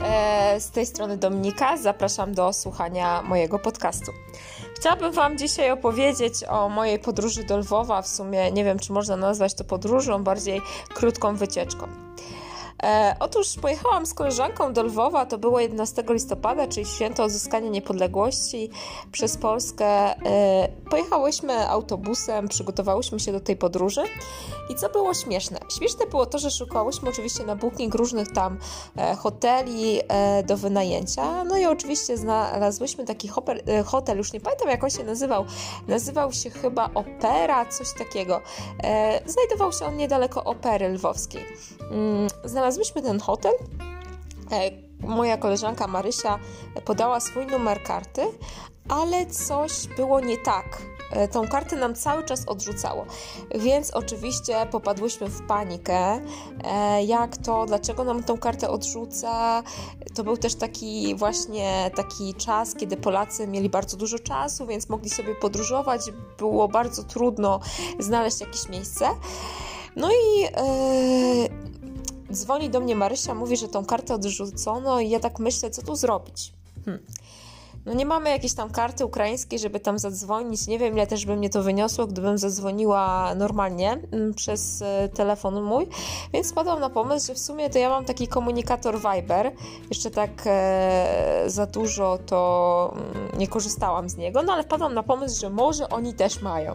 e, z tej strony Dominika. Zapraszam do słuchania mojego podcastu. Chciałabym Wam dzisiaj opowiedzieć o mojej podróży do Lwowa. W sumie nie wiem, czy można nazwać to podróżą, bardziej krótką wycieczką. E, otóż pojechałam z koleżanką do Lwowa, to było 11 listopada, czyli święto odzyskania niepodległości przez Polskę. E, pojechałyśmy autobusem, przygotowałyśmy się do tej podróży i co było śmieszne? Śmieszne było to, że szukałyśmy oczywiście na Booking różnych tam e, hoteli e, do wynajęcia, no i oczywiście znalazłyśmy taki e, hotel, już nie pamiętam jak on się nazywał, nazywał się chyba Opera, coś takiego. E, znajdował się on niedaleko Opery Lwowskiej. Mm, znalazłyśmy ten hotel. E, moja koleżanka Marysia podała swój numer karty, ale coś było nie tak. E, tą kartę nam cały czas odrzucało, więc oczywiście popadłyśmy w panikę. E, jak to, dlaczego nam tą kartę odrzuca? To był też taki właśnie taki czas, kiedy Polacy mieli bardzo dużo czasu, więc mogli sobie podróżować. Było bardzo trudno znaleźć jakieś miejsce. No i dzwoni do mnie Marysia, mówi, że tą kartę odrzucono i ja tak myślę, co tu zrobić. Hmm. No nie mamy jakiejś tam karty ukraińskiej, żeby tam zadzwonić. Nie wiem, ile też by mnie to wyniosło, gdybym zadzwoniła normalnie mm, przez e, telefon mój. Więc spadłam na pomysł, że w sumie to ja mam taki komunikator Viber. Jeszcze tak e, za dużo to mm, nie korzystałam z niego, no ale wpadłam na pomysł, że może oni też mają.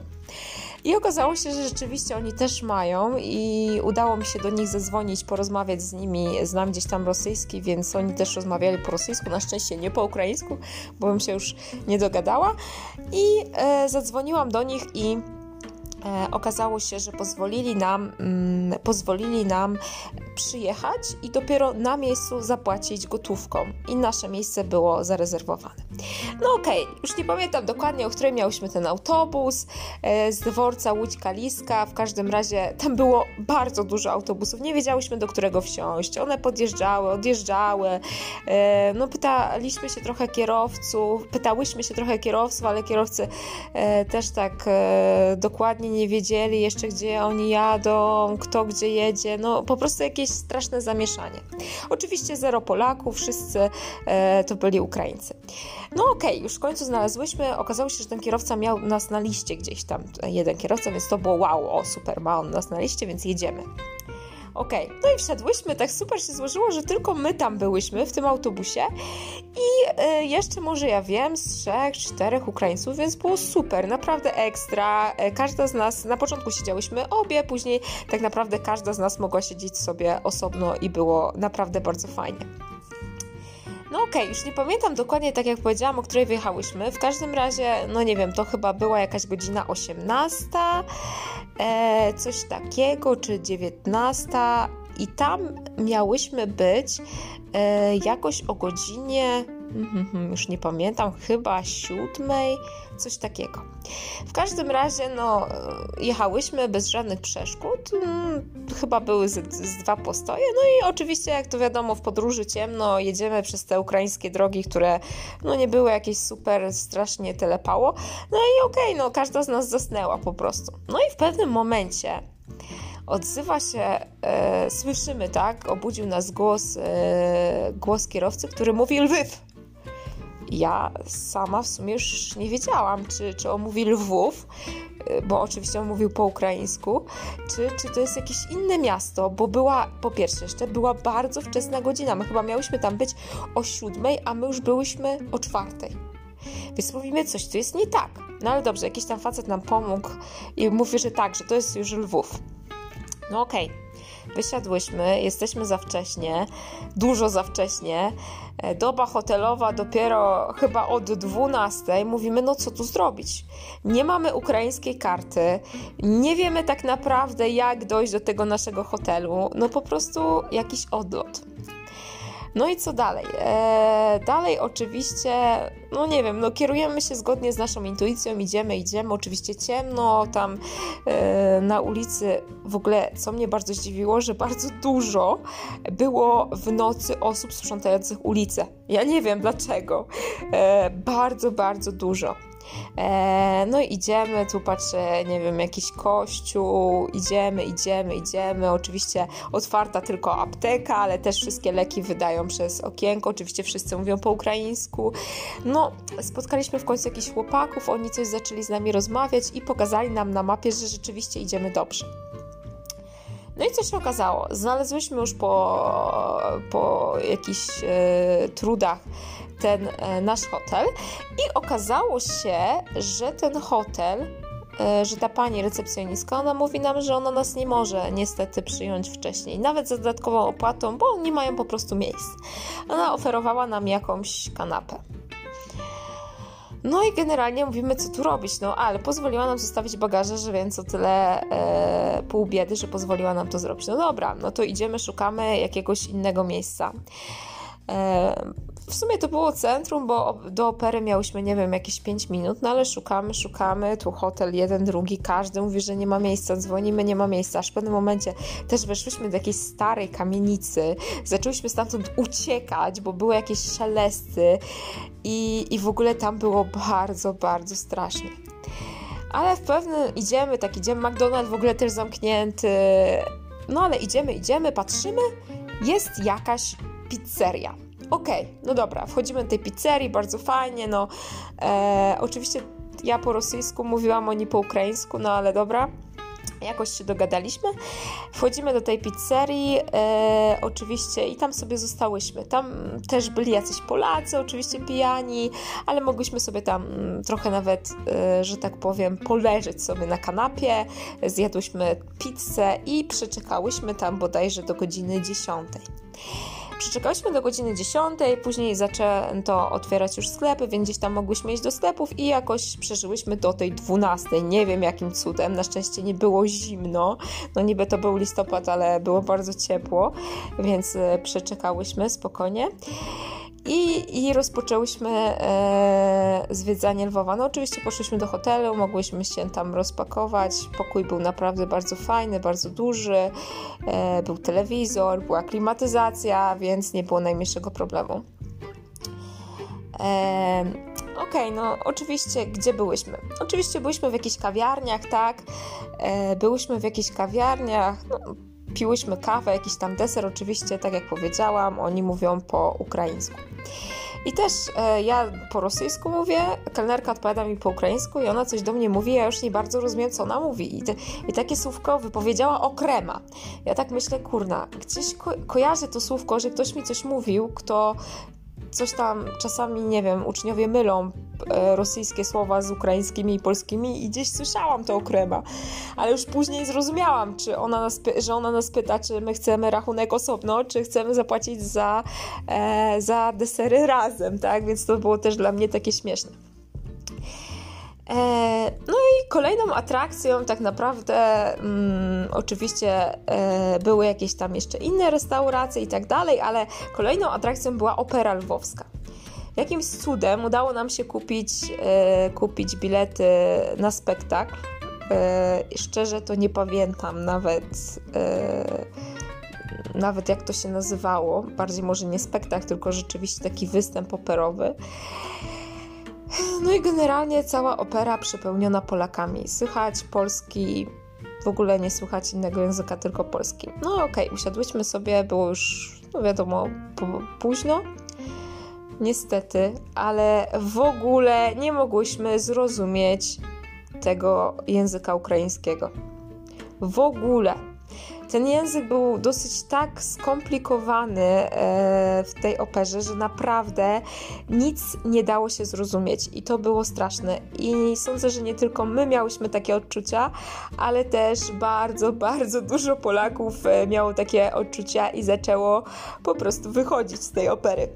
I okazało się, że rzeczywiście oni też mają i udało mi się do nich zadzwonić, porozmawiać z nimi. Znam gdzieś tam rosyjski, więc oni też rozmawiali po rosyjsku, na szczęście nie po ukraińsku, bo bym się już nie dogadała. I e, zadzwoniłam do nich i okazało się, że pozwolili nam, mm, pozwolili nam przyjechać i dopiero na miejscu zapłacić gotówką. I nasze miejsce było zarezerwowane. No okej, okay. już nie pamiętam dokładnie, o której miałyśmy ten autobus e, z dworca Łódź Kaliska. W każdym razie tam było bardzo dużo autobusów. Nie wiedziałyśmy, do którego wsiąść. One podjeżdżały, odjeżdżały. E, no pytaliśmy się trochę kierowców, pytałyśmy się trochę kierowców, ale kierowcy e, też tak dokładnie nie wiedzieli jeszcze, gdzie oni jadą, kto gdzie jedzie. No po prostu jakieś straszne zamieszanie. Oczywiście zero Polaków, wszyscy to byli Ukraińcy. No okej, okay, już w końcu znalazłyśmy. Okazało się, że ten kierowca miał nas na liście gdzieś tam, jeden kierowca, więc to było wow, o super, ma on nas na liście, więc jedziemy. Okej, okay. no i wszedłyśmy, tak super się złożyło, że tylko my tam byłyśmy w tym autobusie i y, jeszcze może ja wiem z trzech, czterech Ukraińców, więc było super, naprawdę ekstra. E, każda z nas, na początku siedziałyśmy obie, później tak naprawdę każda z nas mogła siedzieć sobie osobno i było naprawdę bardzo fajnie. No okej, okay, już nie pamiętam dokładnie tak jak powiedziałam, o której wyjechałyśmy. W każdym razie, no nie wiem, to chyba była jakaś godzina 18, e, coś takiego, czy 19 i tam miałyśmy być e, jakoś o godzinie już nie pamiętam, chyba siódmej, coś takiego. W każdym razie, no, jechałyśmy bez żadnych przeszkód. Mm, chyba były z, z, dwa postoje. No i oczywiście, jak to wiadomo, w podróży ciemno jedziemy przez te ukraińskie drogi, które no nie były jakieś super, strasznie telepało. No i okej, okay, no każda z nas zasnęła po prostu. No i w pewnym momencie odzywa się, e, słyszymy, tak, obudził nas głos, e, głos kierowcy, który mówi Lwyw ja sama w sumie już nie wiedziałam, czy, czy on mówi Lwów, y, bo oczywiście on mówił po ukraińsku, czy, czy to jest jakieś inne miasto, bo była, po pierwsze jeszcze, była bardzo wczesna godzina. My chyba miałyśmy tam być o siódmej, a my już byłyśmy o czwartej. Więc mówimy, coś tu jest nie tak. No ale dobrze, jakiś tam facet nam pomógł i mówi, że tak, że to jest już Lwów. No okej. Okay. Wysiadłyśmy, jesteśmy za wcześnie, dużo za wcześnie. E, doba hotelowa dopiero chyba od 12. Mówimy, no co tu zrobić? Nie mamy ukraińskiej karty, nie wiemy tak naprawdę, jak dojść do tego naszego hotelu. No po prostu jakiś odlot. No i co dalej? Eee, dalej oczywiście, no nie wiem, no kierujemy się zgodnie z naszą intuicją, idziemy, idziemy, oczywiście ciemno, tam e, na ulicy w ogóle, co mnie bardzo zdziwiło, że bardzo dużo było w nocy osób sprzątających ulice. Ja nie wiem dlaczego. E, bardzo, bardzo dużo. E, no i idziemy, tu patrzę, nie wiem, jakiś kościół, idziemy, idziemy, idziemy. Oczywiście otwarta tylko apteka, ale też wszystkie leki wydają przez okienko. Oczywiście wszyscy mówią po ukraińsku. No, spotkaliśmy w końcu jakichś chłopaków, oni coś zaczęli z nami rozmawiać i pokazali nam na mapie, że rzeczywiście idziemy dobrze. No i co się okazało? Znalazłyśmy już po, po jakichś e, trudach ten e, nasz hotel i okazało się, że ten hotel, e, że ta pani recepcjonistka, ona mówi nam, że ona nas nie może niestety przyjąć wcześniej, nawet za dodatkową opłatą, bo nie mają po prostu miejsc. Ona oferowała nam jakąś kanapę. No i generalnie mówimy, co tu robić, no ale pozwoliła nam zostawić bagaże, że więc o tyle e, pół biedy, że pozwoliła nam to zrobić. No dobra, no to idziemy, szukamy jakiegoś innego miejsca. E, w sumie to było centrum, bo do opery miałyśmy, nie wiem, jakieś 5 minut, no ale szukamy, szukamy, tu hotel jeden, drugi, każdy mówi, że nie ma miejsca, dzwonimy, nie ma miejsca, aż w pewnym momencie też weszłyśmy do jakiejś starej kamienicy, zaczęłyśmy stamtąd uciekać, bo były jakieś szelesty i, i w ogóle tam było bardzo, bardzo strasznie. Ale w pewnym idziemy, tak idziemy, McDonald's w ogóle też zamknięty, no ale idziemy, idziemy, patrzymy, jest jakaś pizzeria okej, okay, no dobra, wchodzimy do tej pizzerii, bardzo fajnie, no e, oczywiście ja po rosyjsku mówiłam, oni po ukraińsku, no ale dobra, jakoś się dogadaliśmy. Wchodzimy do tej pizzerii, e, oczywiście, i tam sobie zostałyśmy. Tam też byli jacyś Polacy, oczywiście pijani, ale mogłyśmy sobie tam trochę nawet, e, że tak powiem, poleżeć sobie na kanapie. Zjadłyśmy pizzę i przeczekałyśmy tam bodajże do godziny 10. Przeczekałyśmy do godziny 10, później zaczęto otwierać już sklepy, więc gdzieś tam mogłyśmy iść do sklepów i jakoś przeżyłyśmy do tej 12. Nie wiem jakim cudem, na szczęście nie było zimno. No niby to był listopad, ale było bardzo ciepło, więc e, przeczekałyśmy spokojnie. I, i rozpoczęłyśmy e, zwiedzanie Lwowa. No oczywiście poszliśmy do hotelu, mogłyśmy się tam rozpakować. Pokój był naprawdę bardzo fajny, bardzo duży. E, był telewizor, była klimatyzacja, więc nie było najmniejszego problemu. E, Okej, okay, no oczywiście, gdzie byłyśmy? Oczywiście byliśmy w jakichś kawiarniach, tak? E, byłyśmy w jakichś kawiarniach, no, piłyśmy kawę, jakiś tam deser, oczywiście, tak jak powiedziałam, oni mówią po ukraińsku. I też e, ja po rosyjsku mówię, kelnerka odpowiada mi po ukraińsku i ona coś do mnie mówi, ja już nie bardzo rozumiem, co ona mówi. I, te, i takie słówko wypowiedziała okrema. Ja tak myślę, kurna, gdzieś ko kojarzę to słówko, że ktoś mi coś mówił, kto coś tam czasami, nie wiem, uczniowie mylą e, rosyjskie słowa z ukraińskimi i polskimi i gdzieś słyszałam to okrema, ale już później zrozumiałam, czy ona nas, że ona nas pyta, czy my chcemy rachunek osobno, czy chcemy zapłacić za, e, za desery razem, tak, więc to było też dla mnie takie śmieszne. E, no i kolejną atrakcją tak naprawdę mm, oczywiście e, były jakieś tam jeszcze inne restauracje i tak dalej, ale kolejną atrakcją była opera lwowska. Jakimś cudem udało nam się kupić, e, kupić bilety na spektakl. E, szczerze to nie pamiętam nawet e, nawet jak to się nazywało. Bardziej może nie spektakl, tylko rzeczywiście taki występ operowy. No i generalnie cała opera przepełniona Polakami. Słychać polski, w ogóle nie słychać innego języka, tylko polski. No okej, okay, usiadłyśmy sobie, było już, no wiadomo, późno. Niestety, ale w ogóle nie mogłyśmy zrozumieć tego języka ukraińskiego. W ogóle. Ten język był dosyć tak skomplikowany e, w tej operze, że naprawdę nic nie dało się zrozumieć i to było straszne. I sądzę, że nie tylko my miałyśmy takie odczucia, ale też bardzo, bardzo dużo Polaków e, miało takie odczucia i zaczęło po prostu wychodzić z tej opery.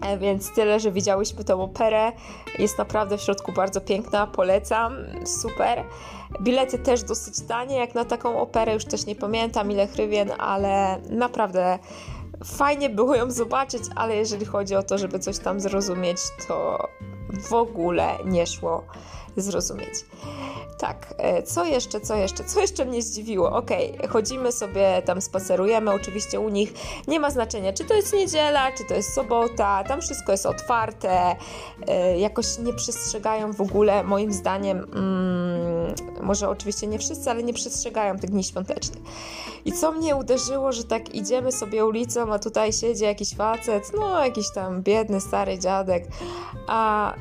E, więc tyle, że widziałyśmy tę operę. Jest naprawdę w środku bardzo piękna, polecam, super. Bilety też dosyć tanie, jak na taką operę, już też nie pamiętam ile hrywien, ale naprawdę fajnie było ją zobaczyć, ale jeżeli chodzi o to, żeby coś tam zrozumieć, to w ogóle nie szło zrozumieć. Tak, e, co jeszcze, co jeszcze, co jeszcze mnie zdziwiło? Okej, okay, chodzimy sobie, tam spacerujemy, oczywiście u nich nie ma znaczenia, czy to jest niedziela, czy to jest sobota, tam wszystko jest otwarte, e, jakoś nie przestrzegają w ogóle, moim zdaniem, mm, może oczywiście nie wszyscy, ale nie przestrzegają tych dni świątecznych. I co mnie uderzyło, że tak idziemy sobie ulicą, a tutaj siedzi jakiś facet, no jakiś tam biedny, stary dziadek, a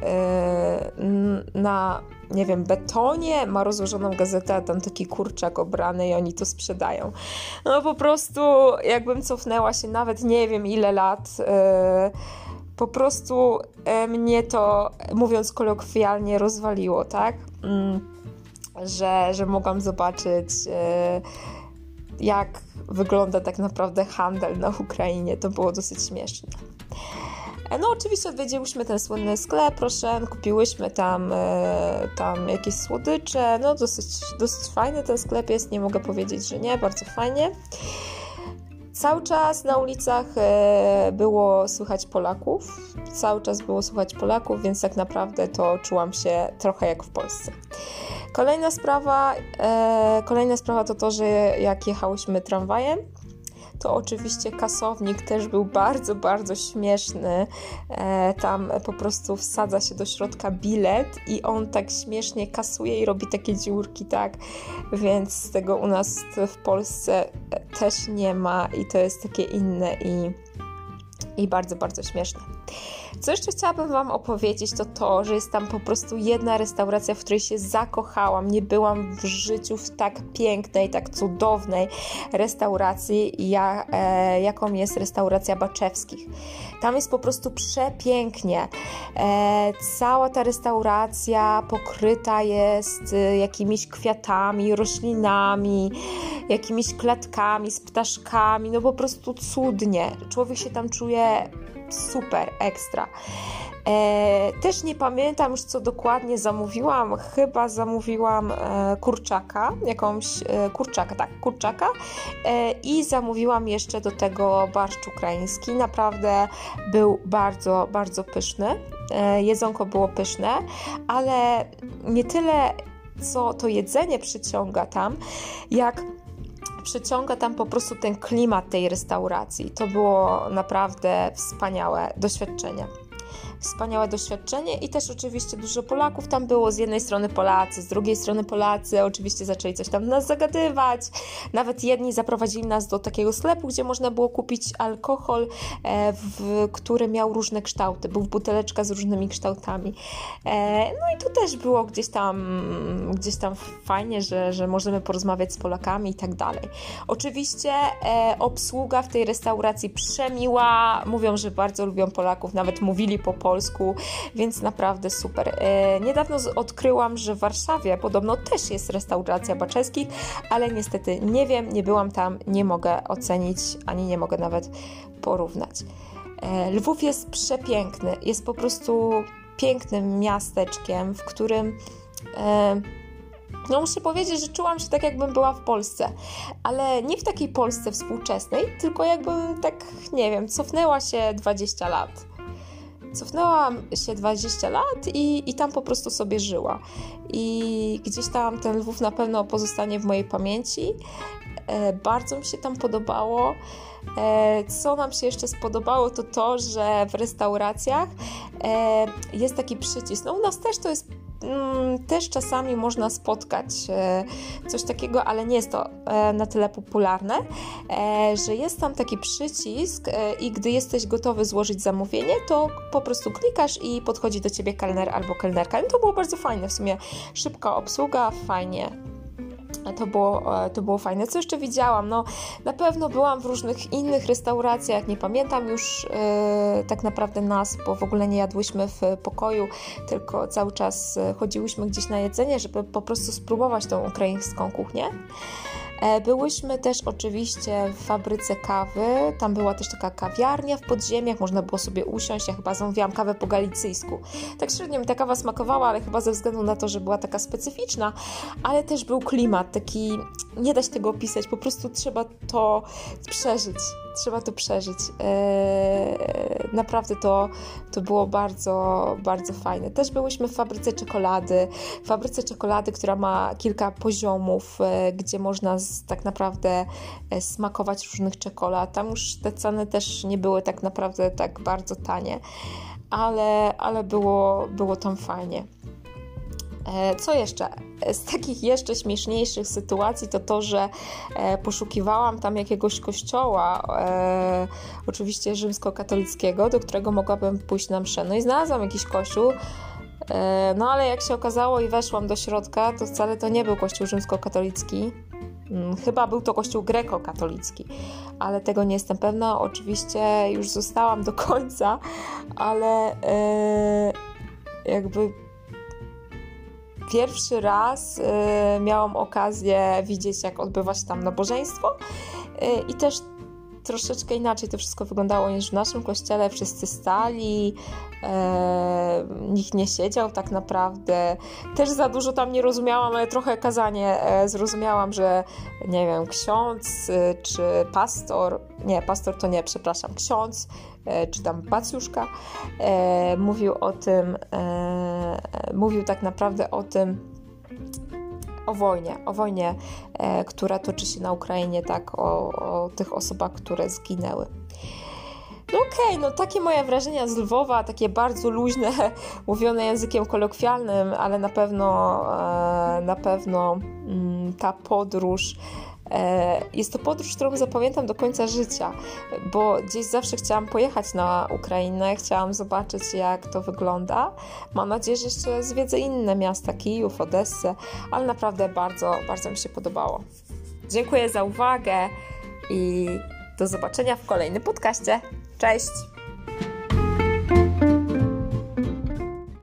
yy, na nie wiem, betonie, ma rozłożoną gazetę, a tam taki kurczak obrany i oni to sprzedają. No po prostu jakbym cofnęła się nawet nie wiem ile lat, yy, po prostu yy, mnie to, mówiąc kolokwialnie, rozwaliło, tak? Yy, że, że mogłam zobaczyć jak wygląda tak naprawdę handel na Ukrainie. To było dosyć śmieszne. E, no oczywiście odwiedziłyśmy ten słynny sklep, proszę, kupiłyśmy tam, e, tam jakieś słodycze, no dosyć, dosyć fajny ten sklep jest, nie mogę powiedzieć, że nie, bardzo fajnie. Cały czas na ulicach e, było słychać Polaków, cały czas było słychać Polaków, więc tak naprawdę to czułam się trochę jak w Polsce. Kolejna sprawa, kolejna sprawa to to, że jak jechałyśmy tramwajem, to oczywiście kasownik też był bardzo, bardzo śmieszny. E, tam po prostu wsadza się do środka bilet i on tak śmiesznie kasuje i robi takie dziurki, tak? Więc tego u nas w Polsce też nie ma i to jest takie inne i, i bardzo, bardzo śmieszne. Co jeszcze chciałabym Wam opowiedzieć, to to, że jest tam po prostu jedna restauracja, w której się zakochałam. Nie byłam w życiu w tak pięknej, tak cudownej restauracji, ja, e, jaką jest restauracja Baczewskich. Tam jest po prostu przepięknie. E, cała ta restauracja pokryta jest e, jakimiś kwiatami, roślinami, jakimiś klatkami z ptaszkami. No po prostu cudnie. Człowiek się tam czuje super, ekstra. E, też nie pamiętam już co dokładnie zamówiłam, chyba zamówiłam e, kurczaka, jakąś e, kurczaka, tak, kurczaka e, i zamówiłam jeszcze do tego barszcz ukraiński. Naprawdę był bardzo, bardzo pyszny. E, jedzonko było pyszne, ale nie tyle co to jedzenie przyciąga tam, jak przyciąga tam po prostu ten klimat tej restauracji. To było naprawdę wspaniałe doświadczenie wspaniałe doświadczenie i też oczywiście dużo Polaków tam było. Z jednej strony Polacy, z drugiej strony Polacy. Oczywiście zaczęli coś tam nas zagadywać. Nawet jedni zaprowadzili nas do takiego sklepu, gdzie można było kupić alkohol, e, w, który miał różne kształty. Był buteleczka z różnymi kształtami. E, no i to też było gdzieś tam, gdzieś tam fajnie, że, że możemy porozmawiać z Polakami i tak dalej. Oczywiście e, obsługa w tej restauracji przemiła. Mówią, że bardzo lubią Polaków, nawet mówili po polsku polsku, więc naprawdę super. E, niedawno odkryłam, że w Warszawie podobno też jest restauracja Baczewskich, ale niestety nie wiem, nie byłam tam, nie mogę ocenić, ani nie mogę nawet porównać. E, Lwów jest przepiękny, jest po prostu pięknym miasteczkiem, w którym e, no muszę powiedzieć, że czułam się tak, jakbym była w Polsce, ale nie w takiej Polsce współczesnej, tylko jakbym tak, nie wiem, cofnęła się 20 lat. Cofnęłam się 20 lat i, i tam po prostu sobie żyła. I gdzieś tam ten Lwów na pewno pozostanie w mojej pamięci. E, bardzo mi się tam podobało. E, co nam się jeszcze spodobało, to to, że w restauracjach e, jest taki przycisk. No u nas też to jest też czasami można spotkać e, coś takiego, ale nie jest to e, na tyle popularne, e, że jest tam taki przycisk i gdy jesteś gotowy złożyć zamówienie, to po prostu klikasz i podchodzi do ciebie kelner albo kelnerka. I to było bardzo fajne, w sumie szybka obsługa, fajnie to było, e, to było fajne. Co jeszcze widziałam? No, na pewno byłam w różnych innych restauracjach, nie pamiętam już e, tak naprawdę nas, bo w ogóle nie jadłyśmy w pokoju, tylko cały czas e, chodziłyśmy gdzieś na jedzenie, żeby po prostu spróbować tą ukraińską kuchnię. E, byłyśmy też oczywiście w fabryce kawy, tam była też taka kawiarnia w podziemiach, można było sobie usiąść, ja chyba zamówiłam kawę po galicyjsku. Tak średnio mi ta kawa smakowała, ale chyba ze względu na to, że była taka specyficzna, ale też był klimat taki, nie da się tego opisać, po prostu trzeba to przeżyć trzeba to przeżyć. E, naprawdę to, to było bardzo, bardzo fajne. Też byłyśmy w fabryce czekolady. W fabryce czekolady, która ma kilka poziomów, e, gdzie można z, tak naprawdę e, smakować różnych czekolad. Tam już te ceny też nie były tak naprawdę tak bardzo tanie, ale, ale było, było tam fajnie. E, co jeszcze? E, z takich jeszcze śmieszniejszych sytuacji to to, że e, poszukiwałam tam jakiegoś kościoła, oczywiście rzymskokatolickiego, do którego mogłabym pójść na mszę. No i znalazłam jakiś kościół, no ale jak się okazało i weszłam do środka, to wcale to nie był kościół rzymskokatolicki. Hmm, chyba był to kościół grekokatolicki, ale tego nie jestem pewna. Oczywiście już zostałam do końca, ale jakby pierwszy raz y, miałam okazję widzieć, jak odbywa się tam nabożeństwo y, i też troszeczkę inaczej to wszystko wyglądało niż w naszym kościele. Wszyscy stali, e, nikt nie siedział tak naprawdę. Też za dużo tam nie rozumiałam, ale trochę kazanie e, zrozumiałam, że nie wiem, ksiądz czy pastor, nie, pastor to nie, przepraszam, ksiądz czy tam pacjuszka e, mówił o tym, e, mówił tak naprawdę o tym, o wojnie, o wojnie, e, która toczy się na Ukrainie, tak, o, o tych osobach, które zginęły. No okej, okay, no takie moje wrażenia z Lwowa, takie bardzo luźne, mówione językiem kolokwialnym, ale na pewno, e, na pewno mm, ta podróż E, jest to podróż, którą zapamiętam do końca życia, bo gdzieś zawsze chciałam pojechać na Ukrainę, chciałam zobaczyć, jak to wygląda. Mam nadzieję, że jeszcze zwiedzę inne miasta, Kijów, Odessę, ale naprawdę bardzo, bardzo mi się podobało. Dziękuję za uwagę i do zobaczenia w kolejnym podcaście. Cześć!